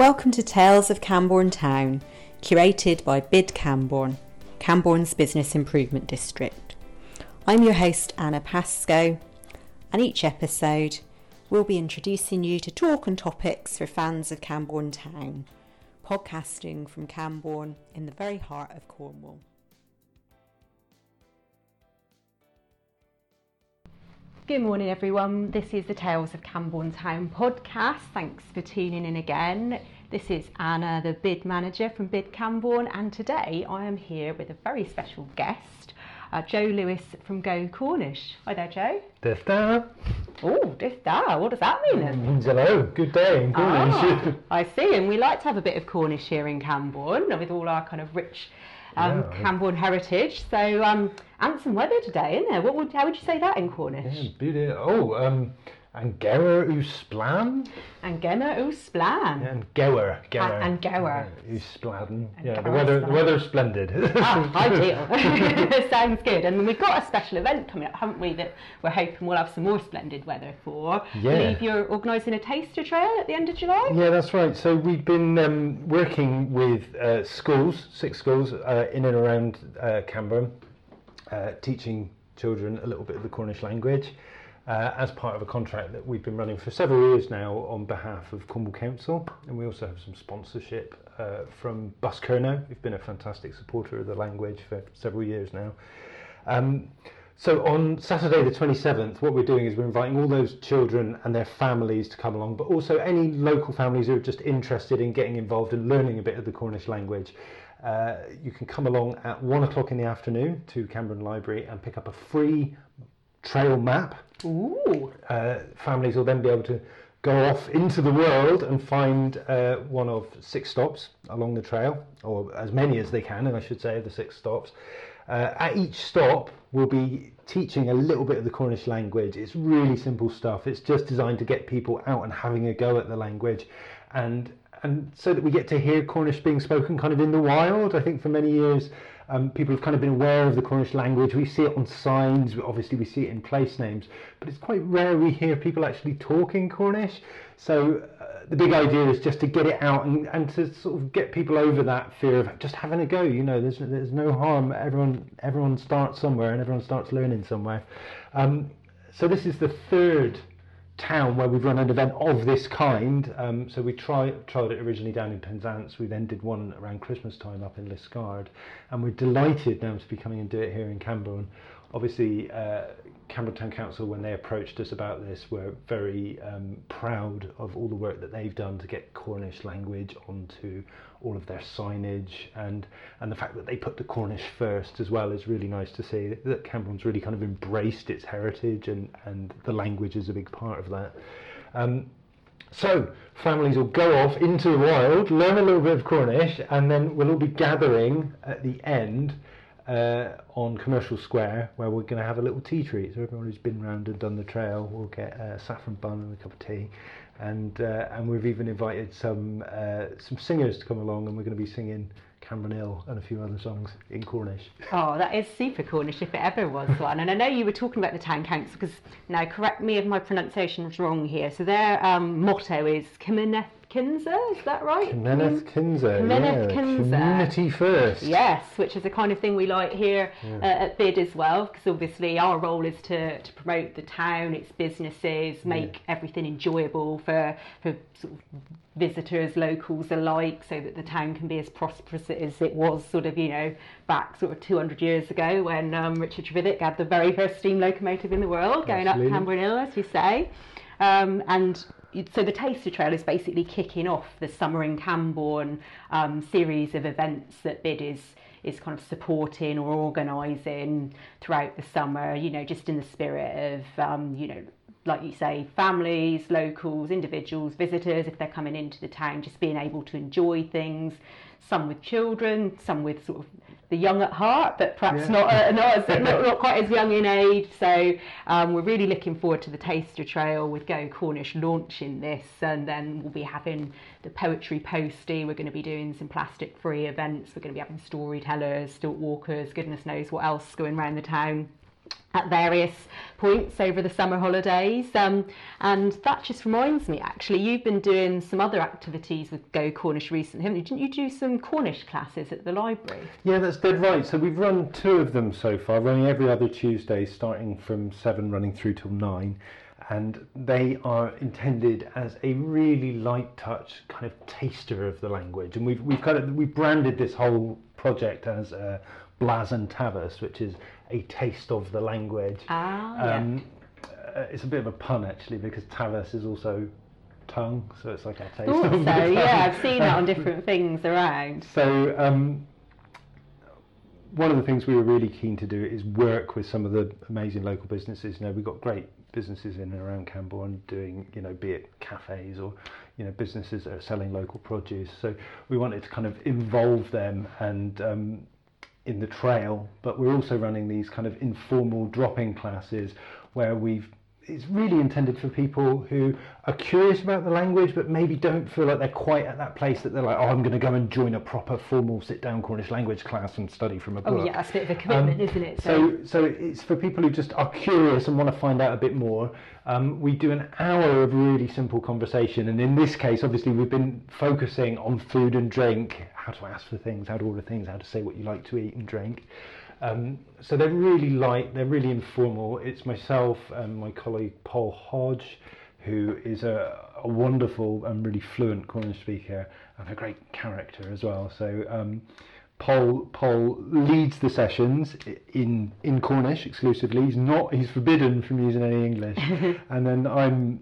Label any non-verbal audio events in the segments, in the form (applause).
Welcome to Tales of Camborne Town, curated by BID Camborne, Camborne's Business Improvement District. I'm your host, Anna Pascoe, and each episode we'll be introducing you to talk and topics for fans of Camborne Town, podcasting from Camborne in the very heart of Cornwall. Good morning, everyone. This is the Tales of Camborne Town podcast. Thanks for tuning in again. This is Anna, the bid manager from Bid Camborne, and today I am here with a very special guest, uh, Joe Lewis from Go Cornish. Hi there, Joe. Dista. Oh, Dista. What does that mean? then? Means hello. Good day in Cornish. Ah, (laughs) I see, and we like to have a bit of Cornish here in Camborne with all our kind of rich um, Yeah. Camborne heritage. So, um, and some weather today, isn't there? What would, how would you say that in Cornish? Yeah, beauty. Oh, um, and Gewer Usplan. And Gemma Usplan. And Gewer. Gewer. and Gower. Yeah, Uspladen. Yeah, the weather, the weather's splendid. Ah, ideal. (laughs) (laughs) Sounds good. And we've got a special event coming up, haven't we, that we're hoping we'll have some more splendid weather for. Yeah. I believe you're organising a taster trail at the end of July? Yeah, that's right. So we've been um, working with uh, schools, six schools uh, in and around uh, Camborne, uh, teaching children a little bit of the Cornish language uh, as part of a contract that we've been running for several years now on behalf of Cornwall Council. And we also have some sponsorship uh, from Bus Kernow, who've been a fantastic supporter of the language for several years now. Um, so on Saturday the 27th, what we're doing is we're inviting all those children and their families to come along, but also any local families who are just interested in getting involved and learning a bit of the Cornish language. Uh, you can come along at one o'clock in the afternoon to Camborne Library and pick up a free trail map. Uh, families will then be able to go off into the world and find uh, one of six stops along the trail, or as many as they can, and I should say, of the six stops. Uh, at each stop, we'll be teaching a little bit of the Cornish language. It's really simple stuff. It's just designed to get people out and having a go at the language, and and so that we get to hear Cornish being spoken kind of in the wild. I think for many years, um, people have kind of been aware of the Cornish language. We see it on signs, obviously we see it in place names, but it's quite rare we hear people actually talking Cornish. So uh, the big idea is just to get it out and, and to sort of get people over that fear of just having a go. You know, there's there's no harm. Everyone everyone starts somewhere and everyone starts learning somewhere. Um, so this is the third town where we've run an event of this kind. Um, so we try, tried it originally down in Penzance. We then did one around Christmas time up in Liskeard, and we're delighted now to be coming and do it here in Camborne. Obviously, uh, Camborne Town Council, when they approached us about this, were very um, proud of all the work that they've done to get Cornish language onto all of their signage, and and the fact that they put the Cornish first as well is really nice to see. That Camborne's really kind of embraced its heritage, and and the language is a big part of that. Um, so families will go off into the wild, learn a little bit of Cornish, and then we'll all be gathering at the end uh, on Commercial Square, where we're going to have a little tea treat. So everyone who's been round and done the trail will get a saffron bun and a cup of tea, and uh, and we've even invited some uh, some singers to come along, and we're going to be singing Camborne Hill and a few other songs in Cornish. Oh, that is super Cornish if it ever was one. And I know you were talking about the town council because now correct me if my pronunciation is wrong here. So their um, motto is Cymuneth Kinza, is that right? Kenneth Kinzer, Kenneth yeah, Kinzer. community first. Yes, which is the kind of thing we like here uh, at BID as well, because obviously our role is to, to promote the town, its businesses, make everything enjoyable for, for sort of visitors, locals alike, so that the town can be as prosperous as it was sort of, you know, back sort of 200 years ago when um, Richard Trevithick had the very first steam locomotive in the world going Absolutely. up Camborne Hill, as you say. Um, and so the Taster Trail is basically kicking off the Summer in Camborne um, series of events that BID is is kind of supporting or organising throughout the summer. You know, just in the spirit of um, you know, like you say, families, locals, individuals, visitors, if they're coming into the town, just being able to enjoy things. Some with children, some with sort of the young at heart, but perhaps Yeah. not, uh, not, as, (laughs) not not quite as young in age. So um, we're really looking forward to the Taster Trail with Go Cornish launching this, and then we'll be having the poetry posty. We're going to be doing some plastic-free events. We're going to be having storytellers, stilt walkers, goodness knows what else going around the town. At various points over the summer holidays. Um, and that just reminds me, actually, you've been doing some other activities with Go Cornish recently, haven't you? Didn't you do some Cornish classes at the library? Yeah, that's dead right. So we've run two of them so far, running every other Tuesday, starting from seven, running through till nine. And they are intended as a really light touch kind of taster of the language. And we've, we've kind of we've branded this whole project as uh, Blas and which is a taste of the language. Ah, Um, uh, it's a bit of a pun actually because Tavas is also tongue, so it's like a taste Thought of so, the yeah, I've seen that on (laughs) different things around. So um, one of the things we were really keen to do is work with some of the amazing local businesses. You know, we've got great businesses in and around Camborne doing, you know, be it cafes or, you know, businesses that are selling local produce. So we wanted to kind of involve them and um, in the trail, but we're also running these kind of informal drop-in classes where we've it's really intended for people who are curious about the language but maybe don't feel like they're quite at that place that they're like, oh, I'm going to go and join a proper formal sit-down Cornish language class and study from a book. Oh, yeah, that's a bit of a commitment, Um, isn't it? So, so it's for people who just are curious and want to find out a bit more. Um, we do an hour of really simple conversation, and in this case, obviously, we've been focusing on food and drink, how to ask for things, how to order things, how to say what you like to eat and drink. Um, so they're really light, they're really informal. It's myself and my colleague Paul Hodge, who is a, a wonderful and really fluent Cornish speaker and a great character as well. So um, Paul Paul leads the sessions in in Cornish exclusively. He's not he's forbidden from using any English. (laughs) and then I'm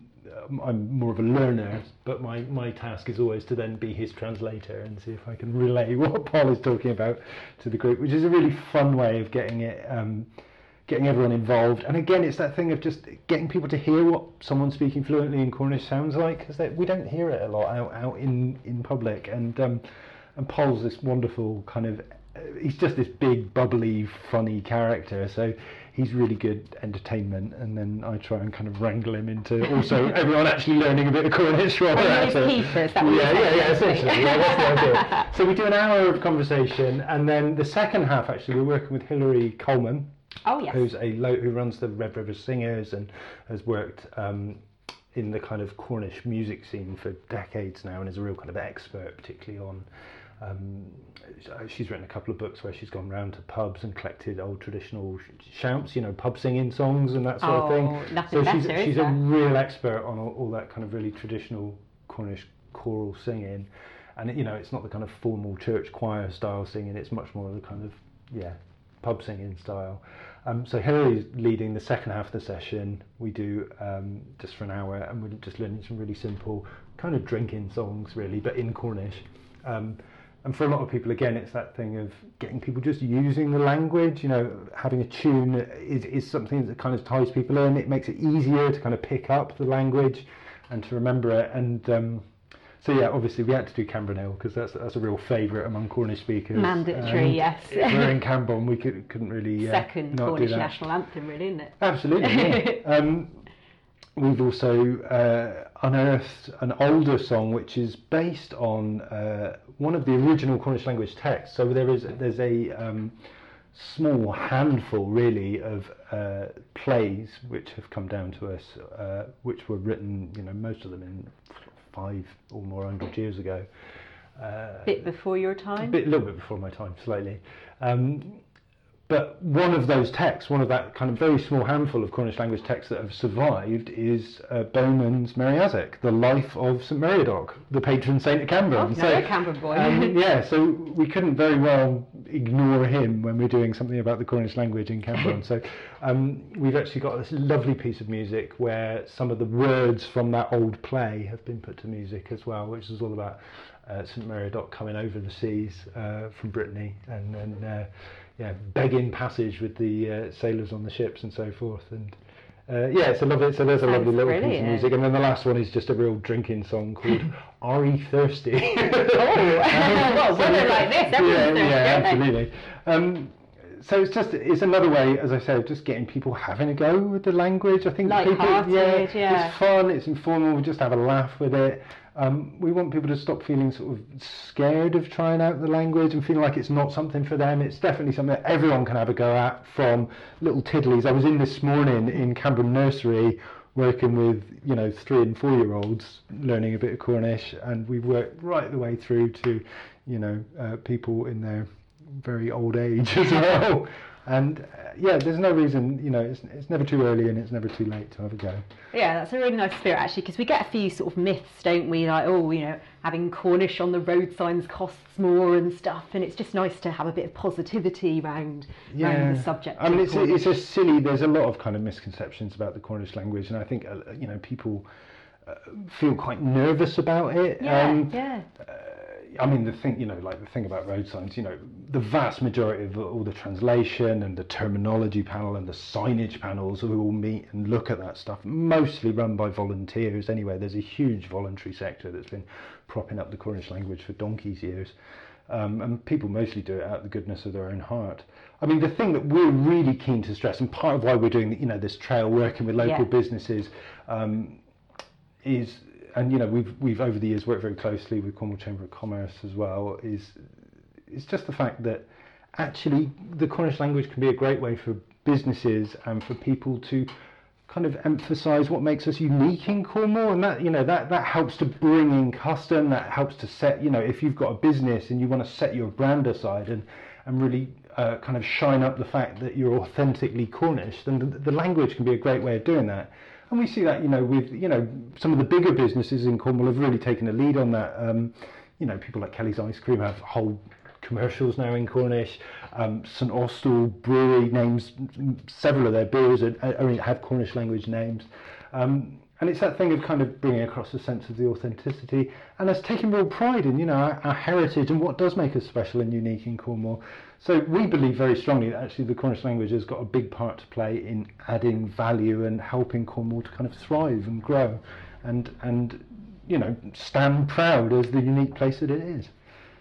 I'm more of a learner, but my, my task is always to then be his translator and see if I can relay (laughs) what Paul is talking about to the group, which is a really fun way of getting it um, getting everyone involved. And again, it's that thing of just getting people to hear what someone speaking fluently in Cornish sounds like, because we don't hear it a lot out, out in, in public. And um, and Paul's this wonderful kind of, uh, he's just this big, bubbly, funny character. So he's really good entertainment. And then I try and kind of wrangle him into also everyone actually learning a bit of Cornish while we're you're at his it. keeper, is that yeah, yeah, yeah, saying? essentially. Yeah, that's the idea. So we do an hour of conversation, and then the second half, actually, we're working with Hilary Coleman, oh, yes. who's a lo- who runs the Red River Singers and has worked um, in the kind of Cornish music scene for decades now, and is a real kind of expert, particularly on. Um, she's written a couple of books where she's gone round to pubs and collected old traditional sh- shouts, you know, pub singing songs and that sort of Oh, thing. nothing so she's, better, is she's a real expert on all, all that kind of really traditional Cornish choral singing. And you know, it's not the kind of formal church choir style singing. It's much more the kind of yeah pub singing style. Um, so Hilary's leading the second half of the session. We do um, just for an hour, and we're just learning some really simple kind of drinking songs, really, but in Cornish. Um, and for a lot of people, again, it's that thing of getting people just using the language. You know, having a tune is, is something that kind of ties people in. It makes it easier to kind of pick up the language and to remember it. And um, so, yeah, obviously we had to do Camborne Hill because that's that's a real favourite among Cornish speakers. Mandatory, And yes. we're in Camborne, we could, couldn't really uh, (laughs) Second not Cornish national anthem, really, isn't it? Absolutely. yeah. (laughs) um, we've also uh, unearthed an older song which is based on uh, one of the original Cornish language texts. So there is there's a um, small handful really of uh, plays which have come down to us, uh, which were written, you know, most of them in five or more hundred years ago. Uh, bit before your a time. bit, a little bit before my time, slightly. Um, but one of those texts, one of that kind of very small handful of Cornish language texts that have survived, is uh, Beunans Meriasek, the life of St Meriadoc, the patron saint of Camborne. Oh, no, a Camborne boy. um, (laughs) yeah, so we couldn't very well ignore him when we're doing something about the Cornish language in Camborne. (laughs) so um, we've actually got this lovely piece of music where some of the words from that old play have been put to music as well, which is all about uh, St Meriadoc coming over the seas uh, from Brittany and then yeah, begging passage with the uh, sailors on the ships and so forth. And uh, yeah, it's a lovely. So there's a Sounds lovely little piece of music, and then the last one is just a real drinking song called (laughs) "Are You Thirsty?" Oh, (laughs) well, like this, yeah, yeah, absolutely. Um, so it's just it's another way, as I said, of just getting people having a go with the language. I think people, Light-hearted, yeah. it's fun, it's informal. We just have a laugh with it. Um, we want people to stop feeling sort of scared of trying out the language and feeling like it's not something for them. It's definitely something that everyone can have a go at from little tiddlies. I was in this morning in Camborne Nursery working with you know three and four year olds learning a bit of Cornish, and we worked right the way through to you know uh, people in their very old age (laughs) as well. And uh, yeah, there's no reason, you know, it's, it's never too early and it's never too late to have a go. Yeah, that's a really nice spirit actually, because we get a few sort of myths, don't we? Like, oh, you know, having Cornish on the road signs costs more and stuff, and it's just nice to have a bit of positivity around, around the subject. I mean, it's Cornish. it's a silly. There's a lot of kind of misconceptions about the Cornish language, and I think uh, you know people uh, feel quite nervous about it. yeah, Um, yeah. I mean, the thing, you know, like the thing about road signs, you know, the vast majority of all the translation and the terminology panel and the signage panels who all meet and look at that stuff, mostly run by volunteers anyway. There's a huge voluntary sector that's been propping up the Cornish language for donkey's years. Um, and people mostly do it out of the goodness of their own heart. I mean, the thing that we're really keen to stress, and part of why we're doing, you know, this trail working with local Yeah. businesses, um, is and you know we've we've over the years worked very closely with Cornwall Chamber of Commerce as well is it's just the fact that actually the Cornish language can be a great way for businesses and for people to kind of emphasize what makes us unique in Cornwall. And that you know that that helps to bring in custom that helps to set you know if you've got a business and you want to set your brand aside and and really uh, kind of shine up the fact that you're authentically Cornish then the, the language can be a great way of doing that and we see that, you know, with you know some of the bigger businesses in Cornwall have really taken a lead on that. Um, you know, people like Kelly's Ice Cream have whole commercials now in Cornish. Um, St Austell Brewery names several of their beers are, are, have Cornish language names. Um, and it's that thing of kind of bringing across a sense of the authenticity and us taking real pride in, you know, our, our heritage and what does make us special and unique in Cornwall. So we believe very strongly that actually the Cornish language has got a big part to play in adding value and helping Cornwall to kind of thrive and grow and, and you know, stand proud as the unique place that it is.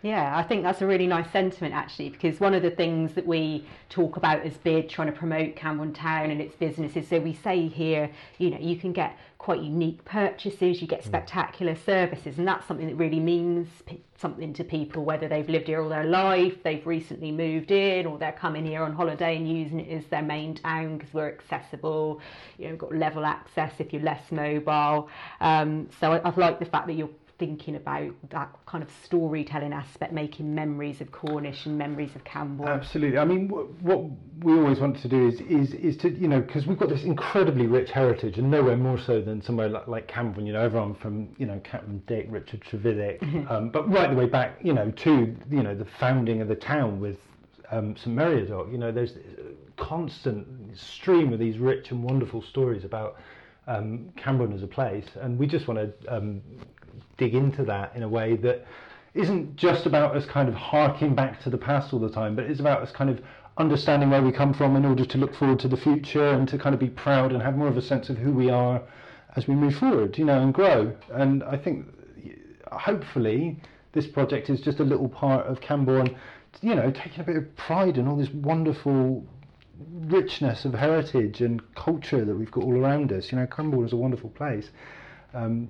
Yeah, I think that's a really nice sentiment actually, because one of the things that we talk about as BID trying to promote Camborne Town and its businesses, so we say here, you know, you can get quite unique purchases, you get spectacular services, and that's something that really means p- something to people, whether they've lived here all their life, they've recently moved in, or they're coming here on holiday and using it as their main town because we're accessible, you know, we've got level access if you're less mobile. Um, so I, I've liked the fact that you're thinking about that kind of storytelling aspect, making memories of Cornish and memories of Camborne. Absolutely. I mean, what, what we always want to do is is is to you know because we've got this incredibly rich heritage, and nowhere more so than somewhere like, like Camborne. You know, everyone from you know Captain Dick, Richard Trevithick, (laughs) um, but right the way back, you know, to you know the founding of the town with um, St Meriadoc. You know, there's a constant stream of these rich and wonderful stories about um, Camborne as a place, and we just want to um, dig into that in a way that isn't just about us kind of harking back to the past all the time, but it's about us kind of understanding where we come from in order to look forward to the future and to kind of be proud and have more of a sense of who we are as we move forward, you know, and grow. And I think hopefully this project is just a little part of Camborne, you know, taking a bit of pride in all this wonderful richness of heritage and culture that we've got all around us. You know, Camborne is a wonderful place. Um,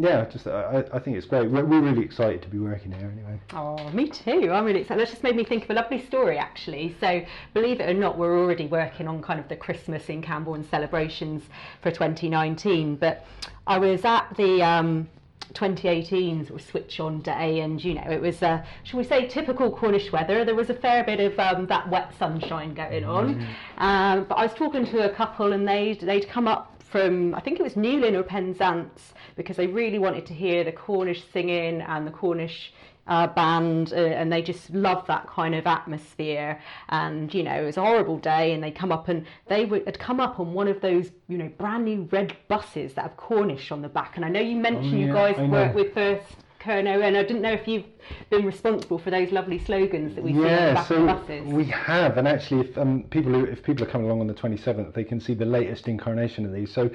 yeah, just I, I think it's great. We're, we're really excited to be working here anyway. Oh, me too. I'm really excited. That's just made me think of a lovely story actually. So, believe it or not, we're already working on kind of the Christmas in Camborne celebrations for 2019. But I was at the um, 2018 sort of switch on day, and you know, it was, uh, shall we say, typical Cornish weather. There was a fair bit of um, that wet sunshine going on. Um, but I was talking to a couple, and they'd they'd come up from I think it was Newlyn or Penzance because they really wanted to hear the Cornish singing and the Cornish uh, band, uh, and they just love that kind of atmosphere. And you know, it was a horrible day, and they come up and they would, had come up on one of those you know brand new red buses that have Cornish on the back. And I know you mentioned you yeah, guys I work with First. Kernow, and I didn't know if you've been responsible for those lovely slogans that we see on the yeah, back so of buses. we have, and actually, if um, people who, if people are coming along on the 27th, they can see the latest incarnation of these. So,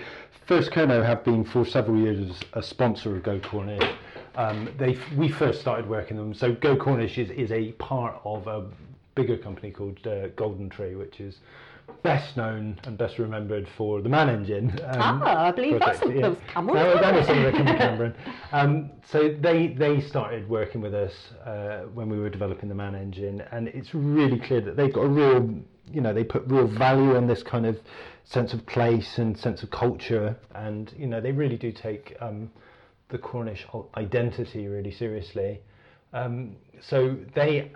First Kernow have been for several years a sponsor of Go Cornish. Um, they we first started working them. So Go Cornish is, is a part of a bigger company called uh, Golden Tree, which is best known and best remembered for the Man Engine. Um, ah, I believe that's some, yeah. Cameron. No, that was some of Cameron. Um, so they they started working with us uh, when we were developing the Man Engine, and it's really clear that they've got a real, you know, they put real value in this kind of sense of place and sense of culture, and you know, they really do take um, the Cornish identity really seriously. Um, so they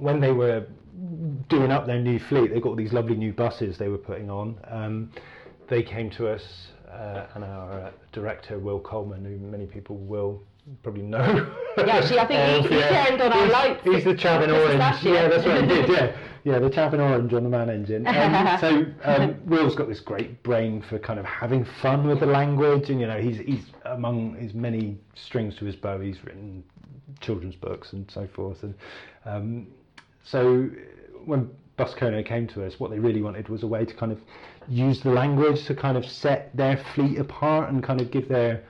when they were doing up their new fleet, they got these lovely new buses they were putting on. Um, they came to us, uh, and our uh, director Will Coleman, who many people will probably know. Yeah, actually, I think he, (laughs) he yeah. turned on our lights. He's the chap in orange. Yeah, that's what he did. Yeah, (laughs) yeah, the chap in orange on the man engine. Um, (laughs) so um, Will's got this great brain for kind of having fun with the language, and you know, he's he's among his many strings to his bow. He's written children's books and so forth, and um, so when Buscona came to us, what they really wanted was a way to kind of use the language to kind of set their fleet apart and kind of give their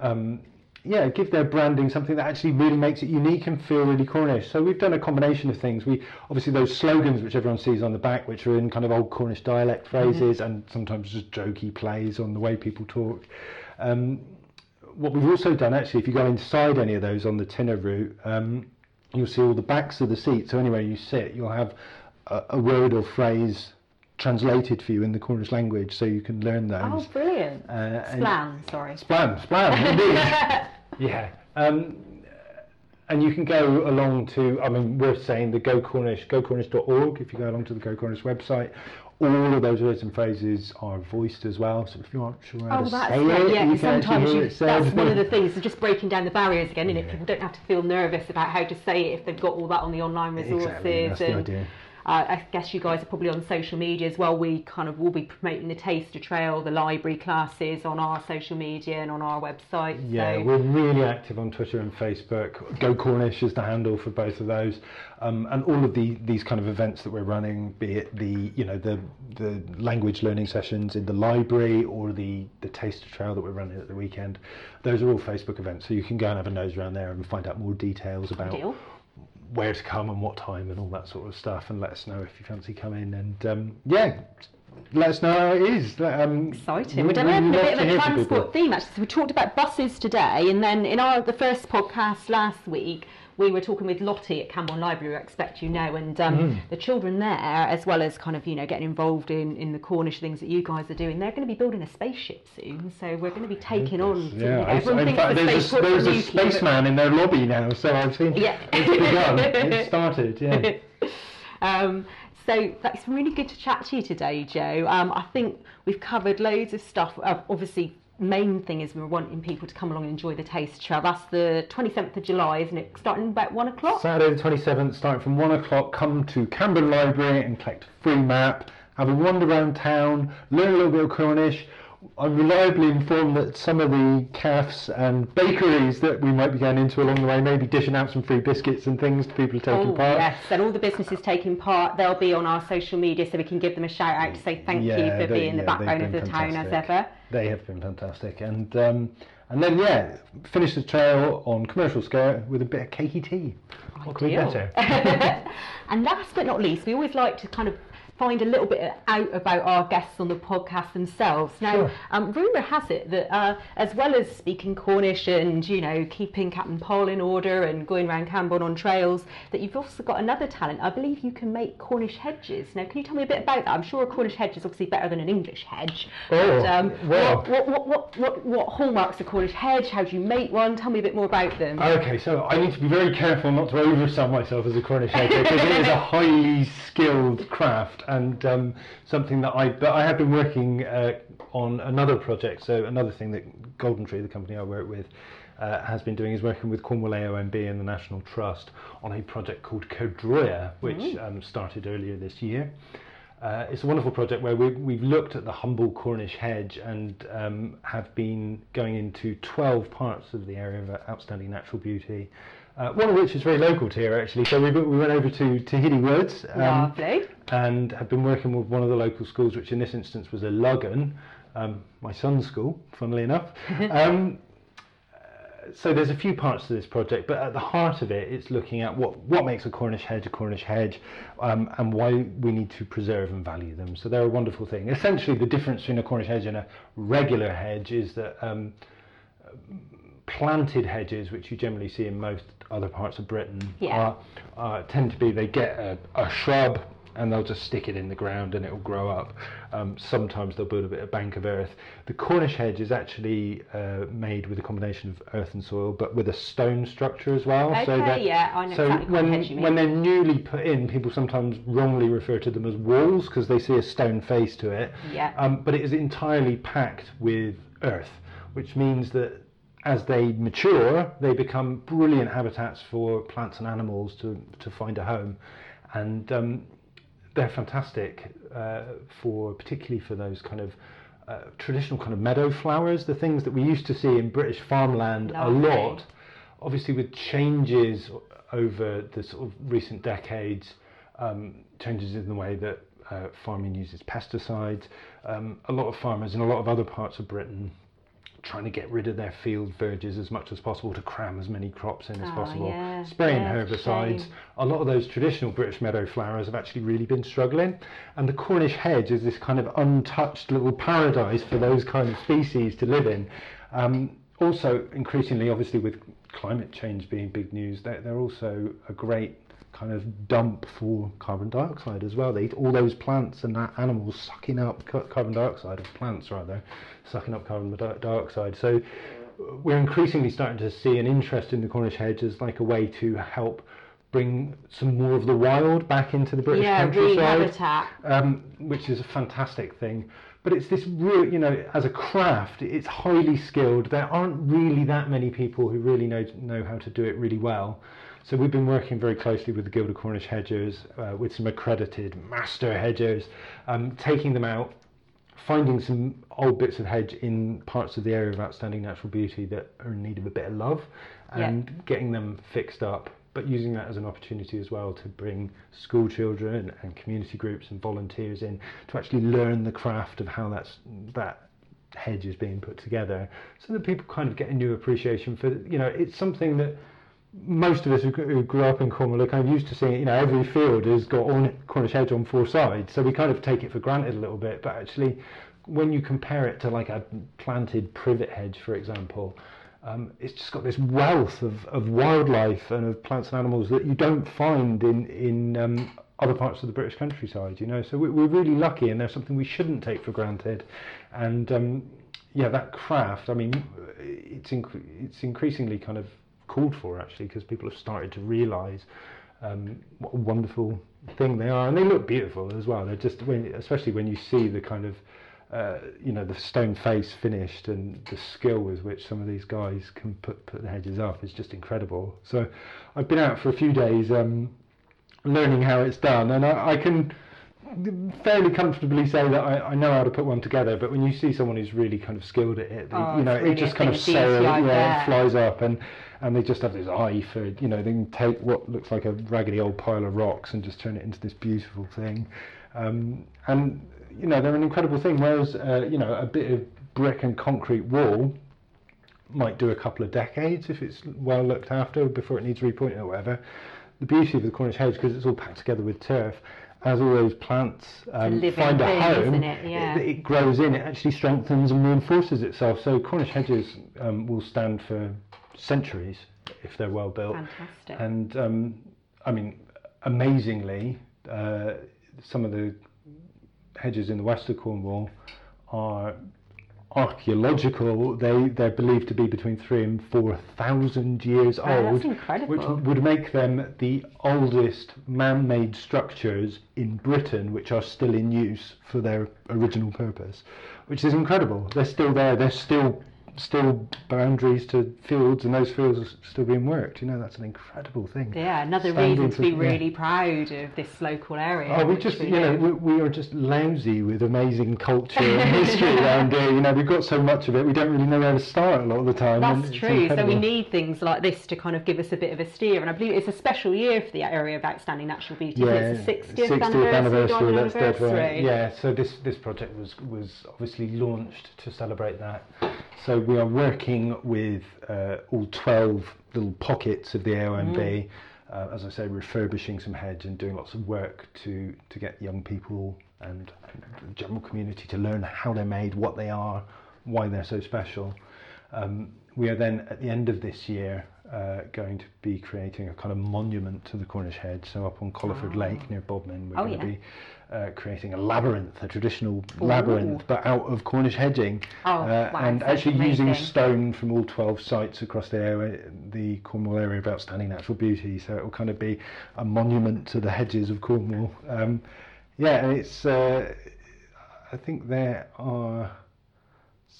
um, yeah, give their branding something that actually really makes it unique and feel really Cornish. So we've done a combination of things. We obviously those slogans which everyone sees on the back, which are in kind of old Cornish dialect mm-hmm. phrases mm-hmm. and sometimes just jokey plays on the way people talk. Um, what we've also done actually, if you go inside any of those on the Tinner route, um, you'll see all the backs of the seats. So anywhere you sit, you'll have a, a, word or phrase translated for you in the Cornish language, so you can learn those. Oh, brilliant! Uh, splan, sorry. Splan, splan, indeed. (laughs) yeah. Um, and you can go along to, I mean, we're saying the Go Cornish, gocornish.org, if you go along to the Go Cornish website, all of those words and phrases are voiced as well. So if you aren't sure how oh, to say it, yeah, you sometimes you, that's one of the (laughs) things. So just breaking down the barriers again, yeah. People don't have to feel nervous about how to say it if they've got all that on the online resources. Exactly, that's and, the idea. Uh, I guess you guys are probably on social media as well. We kind of will be promoting the Taster Trail, the library classes on our social media and on our website. Yeah, so. we're really active on Twitter and Facebook. Go Cornish is the handle for both of those, um, and all of the these kind of events that we're running, be it the you know the the language learning sessions in the library or the the Taster Trail that we're running at the weekend. Those are all Facebook events, so you can go and have a nose around there and find out more details about. Deal where to come and what time and all that sort of stuff, and let us know if you fancy coming. And um, yeah, let us know how it is. Um, Exciting. We're developing a bit of a transport theme actually. So we talked about buses today, and then in our the first podcast last week we were talking with Lottie at Camborne Library, I expect you know, and um, mm. the children there, as well as kind of, you know, getting involved in, in the Cornish things that you guys are doing, they're going to be building a spaceship soon. So we're going to be taking on. Yeah, everyone thinks fact, the there's, a, there's a spaceman in their lobby now, so I've seen yeah. it's begun. it started, yeah. (laughs) Um, so that's really good to chat to you today, Joe. Um, I think we've covered loads of stuff. Uh, obviously, main thing is we're wanting people to come along and enjoy the taste trail. That's the 27th of July, isn't it? Starting about one o'clock? Saturday the 27th, starting from one o'clock. Come to Camborne Library and collect a free map. Have a wander around town, learn a little bit of Cornish, I'm reliably informed that some of the cafes and bakeries that we might be going into along the way may be dishing out some free biscuits and things to people taking oh, part. Yes, and all the businesses taking part, they'll be on our social media so we can give them a shout out to say thank yeah, you for they, being yeah, the backbone of the fantastic. town as ever. They have been fantastic. And um, and then, yeah, finish the trail on Commercial scale with a bit of cakey tea. What could be better? and last but not least, we always like to kind of find a little bit out about our guests on the podcast themselves. Now, sure. um, rumour has it that uh, as well as speaking Cornish and you know keeping Captain Paul in order and going around Camborne on trails, that you've also got another talent. I believe you can make Cornish hedges. Now, can you tell me a bit about that? I'm sure a Cornish hedge is obviously better than an English hedge. Oh, but, um, well. what, what, what, what, what hallmarks a Cornish hedge? How do you make one? Tell me a bit more about them. Okay, so I need to be very careful not to oversell myself as a Cornish hedge because it is a highly skilled craft and um, something that I but I have been working uh, on another project. So another thing that Golden Tree, the company I work with, uh, has been doing is working with Cornwall AONB and the National Trust on a project called Kerdroya, which mm. um, started earlier this year. Uh, it's a wonderful project where we, have looked at the humble Cornish hedge and um, have been going into 12 parts of the area of outstanding natural beauty uh, one of which is very local to here actually. So we, we went over to Tehidy Woods um, and have been working with one of the local schools, which in this instance was Illogan, um, my son's school, funnily enough. (laughs) Um, so there's a few parts to this project, but at the heart of it, it's looking at what, what makes a Cornish hedge a Cornish hedge um, and why we need to preserve and value them. So they're a wonderful thing. Essentially, the difference between a Cornish hedge and a regular hedge is that um, planted hedges, which you generally see in most other parts of Britain, Yeah. are, uh, tend to be they get a, a shrub and they'll just stick it in the ground and it will grow up. Um, sometimes they'll build a bit of bank of earth. The Cornish hedge is actually uh, made with a combination of earth and soil, but with a stone structure as well. so Okay, that, yeah, I know so exactly when hedge you mean. when they're newly put in, people sometimes wrongly refer to them as walls because they see a stone face to it. Yeah. Um, but it is entirely packed with earth, which means that as they mature, they become brilliant habitats for plants and animals to, to find a home. And um, they're fantastic uh, for, particularly for those kind of uh, traditional kind of meadow flowers, the things that we used to see in British farmland Lovely. a lot. Obviously, with changes over the sort of recent decades, um, changes in the way that uh, farming uses pesticides, um, a lot of farmers in a lot of other parts of Britain trying to get rid of their field verges as much as possible to cram as many crops in as Oh, possible, yeah, spraying yeah, herbicides. A lot of those traditional British meadow flowers have actually really been struggling, and the Cornish hedge is this kind of untouched little paradise for those kind of species to live in. Um, also, increasingly, obviously, with climate change being big news, they're, they're also a great kind of dump for carbon dioxide as well. They eat all those plants and that animals sucking up carbon dioxide, or plants rather, sucking up carbon dioxide. So we're increasingly starting to see an interest in the Cornish hedge as like a way to help bring some more of the wild back into the British yeah, countryside um, which is a fantastic thing. But it's this real, you know, as a craft, it's highly skilled. There aren't really that many people who really know know how to do it really well. So we've been working very closely with the Guild of Cornish Hedgers, uh, with some accredited master hedgers, um, taking them out, finding some old bits of hedge in parts of the area of outstanding natural beauty that are in need of a bit of love, Yeah. and getting them fixed up. But using that as an opportunity as well to bring school children and community groups and volunteers in to actually learn the craft of how that's that hedge is being put together, so that people kind of get a new appreciation for you know it's something that most of us who grew up in Cornwall are kind of used to seeing, you know, every field has got orn- Cornish hedge on four sides, so we kind of take it for granted a little bit. But actually, when you compare it to like a planted privet hedge, for example, um, it's just got this wealth of, of wildlife and of plants and animals that you don't find in in um, other parts of the British countryside. You know, so we, we're really lucky, and there's something we shouldn't take for granted. And um, yeah, that craft. I mean, it's inc- it's increasingly kind of called for actually because people have started to realise um, what a wonderful thing they are, and they look beautiful as well. They're just, when, especially when you see the kind of, uh, you know, the stone face finished and the skill with which some of these guys can put put the hedges up is just incredible. So, I've been out for a few days um, learning how it's done, and I, I can fairly comfortably say that I, I know how to put one together. But when you see someone who's really kind of skilled at it, they- Oh, you know, it's it just kind of sails, yeah, flies up, and and they just have this eye for you know they can take what looks like a raggedy old pile of rocks and just turn it into this beautiful thing, um, and you know they're an incredible thing. Whereas uh, you know a bit of brick and concrete wall might do a couple of decades if it's well looked after before it needs repointing or whatever. The beauty of the Cornish hedge because it's all packed together with turf. As all those plants um, living find a home, it? Yeah. it, it grows in. It actually strengthens and reinforces itself. So Cornish hedges um, will stand for centuries if they're well built. Fantastic. And um, I mean, amazingly, uh, some of the hedges in the west of Cornwall are archaeological. They they're believed to be between three and four thousand years that's old, incredible. which would make them the oldest man-made structures in Britain, which are still in use for their original purpose, which is incredible. They're still there. They're still still boundaries to fields, and those fields are still being worked. You know, that's an incredible thing. yeah, another Standing reason to for- be yeah. really proud of this local area. Oh, we just, we you know, we, we are just lousy with amazing culture and history (laughs) around here. You know, we've got so much of it, we don't really know where to start a lot of the time. That's true. So we need things like this to kind of give us a bit of a steer. And I believe it's a special year for the area of outstanding natural beauty. isn't? It's the 60th, anniversary. diamond that's dead right. anniversary. Yeah, so this this project was was obviously launched to celebrate that. So we are working with uh, all 12 little pockets of the AONB. Mm. Uh, as I say, refurbishing some heads and doing lots of work to, to get young people and the general community to learn how they're made, what they are, why they're so special. Um, we are then at the end of this year uh, going to be creating a kind of monument to the Cornish hedge. So up on Colliford Oh. Lake near Bodmin, we're Oh, going to yeah. be uh, creating a labyrinth, a traditional Ooh. labyrinth, but out of Cornish hedging, Oh, uh, wow, and actually using stone from all 12 sites across the area, the Cornwall area of outstanding natural beauty. So it will kind of be a monument to the hedges of Cornwall. Um, yeah, and it's. Uh, I think there are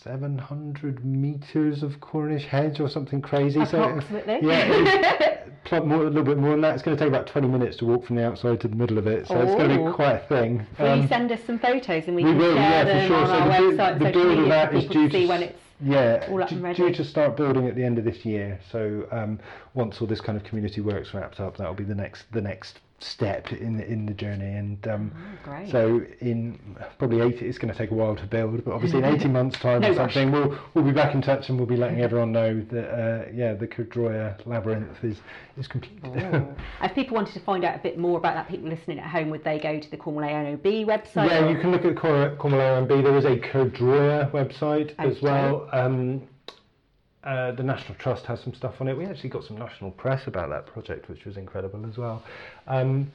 700 meters of Cornish hedge or something crazy. So yeah, (laughs) more, a little bit more than that. It's going to take about 20 minutes to walk from the outside to the middle of it. So it's going to be quite a thing. Will you Um, send us some photos and we, we can will, share yeah, them for sure. on So our the, website, the build of that is due to when it's yeah, all up d- and ready. due to start building at the end of this year. So um, once all this kind of community work's wrapped up, that will be the next the next step in the, in the journey. And um, Oh, so in probably 80, it's going to take a while to build, but obviously in (laughs) 18 months' time No or rush. something, we'll we'll be back in touch and we'll be letting everyone know that uh, yeah, the Kerdroya labyrinth is is complete. Oh. if people wanted to find out a bit more about that, people listening at home, would they go to the Cornwall AONB website? Yeah, or- you can look at Cor- Cornwall R&B. There is a Kerdroya website as well. Um, uh, the National Trust has some stuff on it. We actually got some national press about that project, which was incredible as well. Um,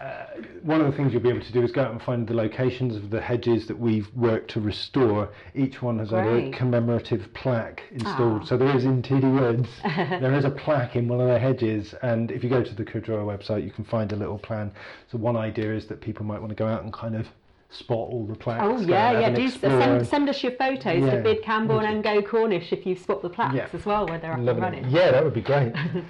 uh, one of the things you'll be able to do is go out and find the locations of the hedges that we've worked to restore. Each one has had a commemorative plaque installed. Ah. So there is in Tehidy Woods, there is a plaque in one of the hedges. And if you go to the Kerdroya website, you can find a little plan. So one idea is that people might want to go out and kind of spot all the plaques. Oh yeah, yeah. Do send, send us your photos Yeah, to Bid Camborne and Go Cornish if you spot the plaques Yeah. as well where they're up and running. Yeah, that would be great. (laughs) (laughs)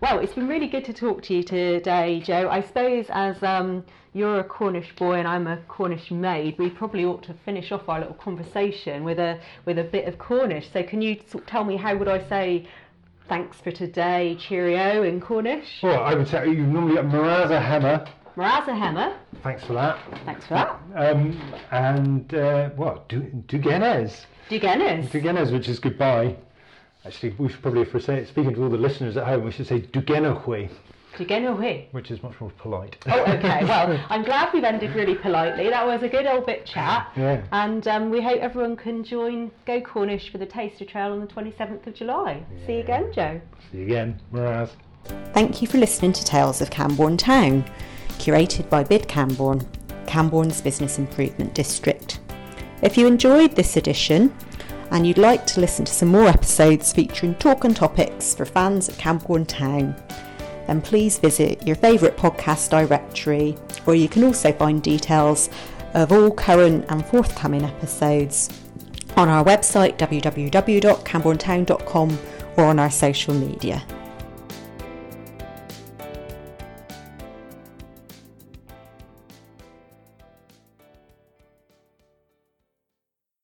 Well, it's been really good to talk to you today, Joe. I suppose as um, you're a Cornish boy and I'm a Cornish maid, we probably ought to finish off our little conversation with a with a bit of Cornish. So, can you sort of tell me how would I say thanks for today, cheerio in Cornish? well, I would say you normally get Maraza Hammer. Maraza Hammer. Thanks for that. Thanks for that. Um, and uh, what? Du- Dugenes. Dugenis. Dugenes, which is goodbye. Actually, we should probably, if we're say, speaking to all the listeners at home, we should say Dugenahue, Dugenahui. which is much more polite. Oh, okay. (laughs) Well, I'm glad we've ended really politely. That was a good old bit chat. Yeah. And um, we hope everyone can join Go Cornish for the Taster Trail on the 27th of July. See you again, Joe. See you again, Maraz. Thank you for listening to Tales of Camborne Town, curated by Bid Camborne, Camborne's Business Improvement District. If you enjoyed this edition and you'd like to listen to some more episodes featuring talk and topics for fans of Camborne Town, then please visit your favourite podcast directory, where you can also find details of all current and forthcoming episodes on our website www.cambornetown.com or on our social media.